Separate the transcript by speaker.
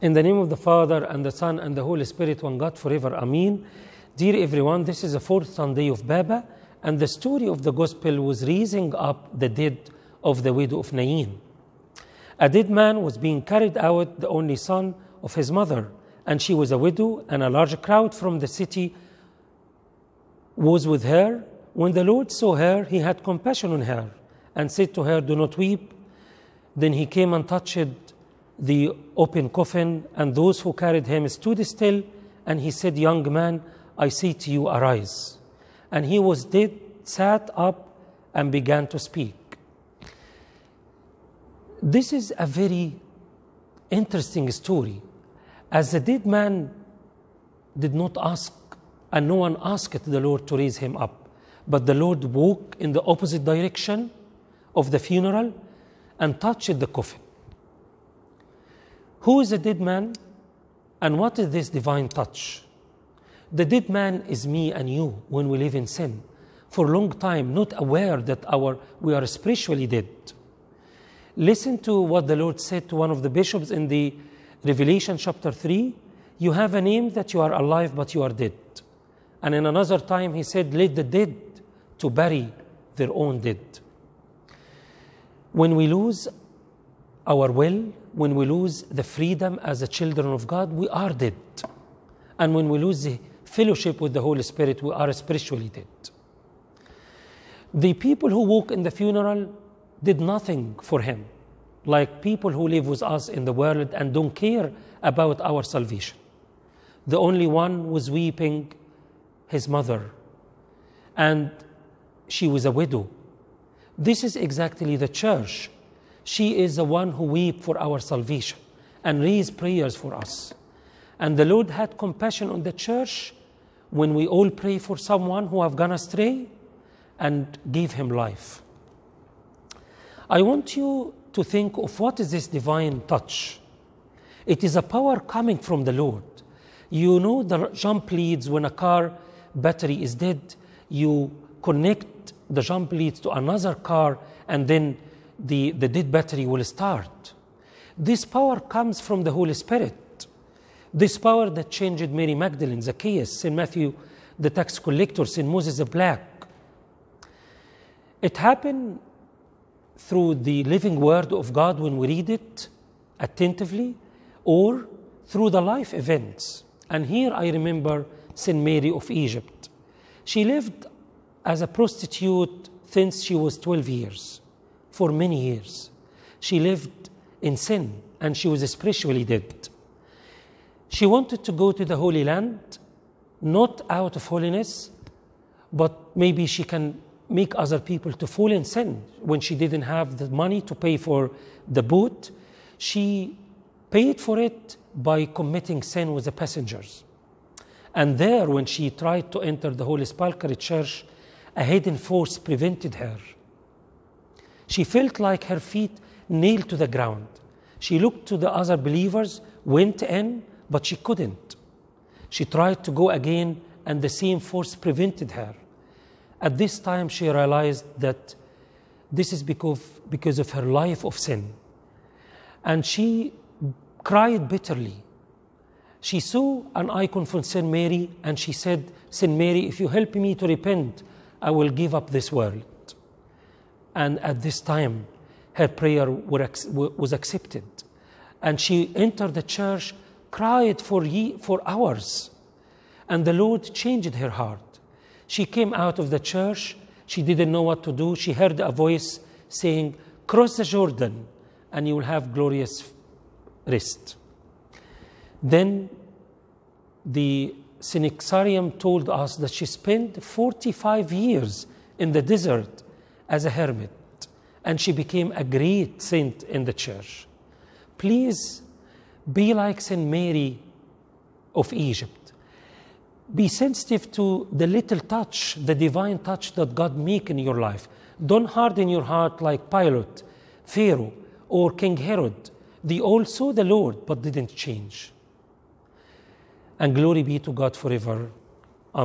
Speaker 1: In the name of the Father, and the Son, and the Holy Spirit, one God forever. Amen. Dear everyone, this is the fourth Sunday of Baba, and the story of the Gospel was raising up the dead of the widow of Nain. A dead man was being carried out, the only son of his mother, and she was a widow, and a large crowd from the city was with her. When the Lord saw her, he had compassion on her and said to her, Do not weep. Then he came and touched the open coffin, and those who carried him stood still. And he said, Young man, I say to you, arise. And he was dead, sat up, and began to speak. This is a very interesting story. As the dead man did not ask, and no one asked the Lord to raise him up, but the Lord walked in the opposite direction of the funeral and touched the coffin. Who is the dead man and what is this divine touch? The dead man is me and you when we live in sin for a long time, not aware that our, we are spiritually dead. Listen to what the Lord said to one of the bishops in the Revelation chapter 3 You have a name that you are alive, but you are dead. And in another time, he said, Let the dead to bury their own dead. When we lose our will, when we lose the freedom as the children of God, we are dead. And when we lose the fellowship with the Holy Spirit, we are spiritually dead. The people who walk in the funeral did nothing for him, like people who live with us in the world and don't care about our salvation. The only one was weeping his mother, and she was a widow. This is exactly the church. She is the one who weep for our salvation and raise prayers for us. And the Lord had compassion on the church when we all pray for someone who have gone astray and give him life. I want you to think of what is this divine touch. It is a power coming from the Lord. You know the jump leads when a car battery is dead, you connect the jump leads to another car and then the, the dead battery will start. This power comes from the Holy Spirit. This power that changed Mary Magdalene, Zacchaeus, St. Matthew, the tax collector, St. Moses the Black. It happened through the living word of God when we read it attentively or through the life events. And here I remember St. Mary of Egypt. She lived as a prostitute since she was 12 years, for many years. She lived in sin and she was spiritually dead. She wanted to go to the Holy Land, not out of holiness, but maybe she can make other people to fall in sin. When she didn't have the money to pay for the boat, she paid for it by committing sin with the passengers. And there, when she tried to enter the Holy Sepulchre Church, a hidden force prevented her. She felt like her feet nailed to the ground. She looked to the other believers, went in, but she couldn't. She tried to go again, and the same force prevented her. At this time, she realized that this is because, because of her life of sin. And she cried bitterly. She saw an icon from St. Mary and she said, St. Mary, if you help me to repent, I will give up this world. And at this time, her prayer was accepted. And she entered the church, cried for, ye, for hours. And the Lord changed her heart. She came out of the church. She didn't know what to do. She heard a voice saying, Cross the Jordan and you will have glorious rest. Then the Synaxarium told us that she spent 45 years in the desert as a hermit and she became a great saint in the church. Please be like St. Mary of Egypt. Be sensitive to the little touch, the divine touch that God make in your life. Don't harden your heart like Pilate, Pharaoh, or King Herod. They all saw the Lord but didn't change. And glory be to God forever.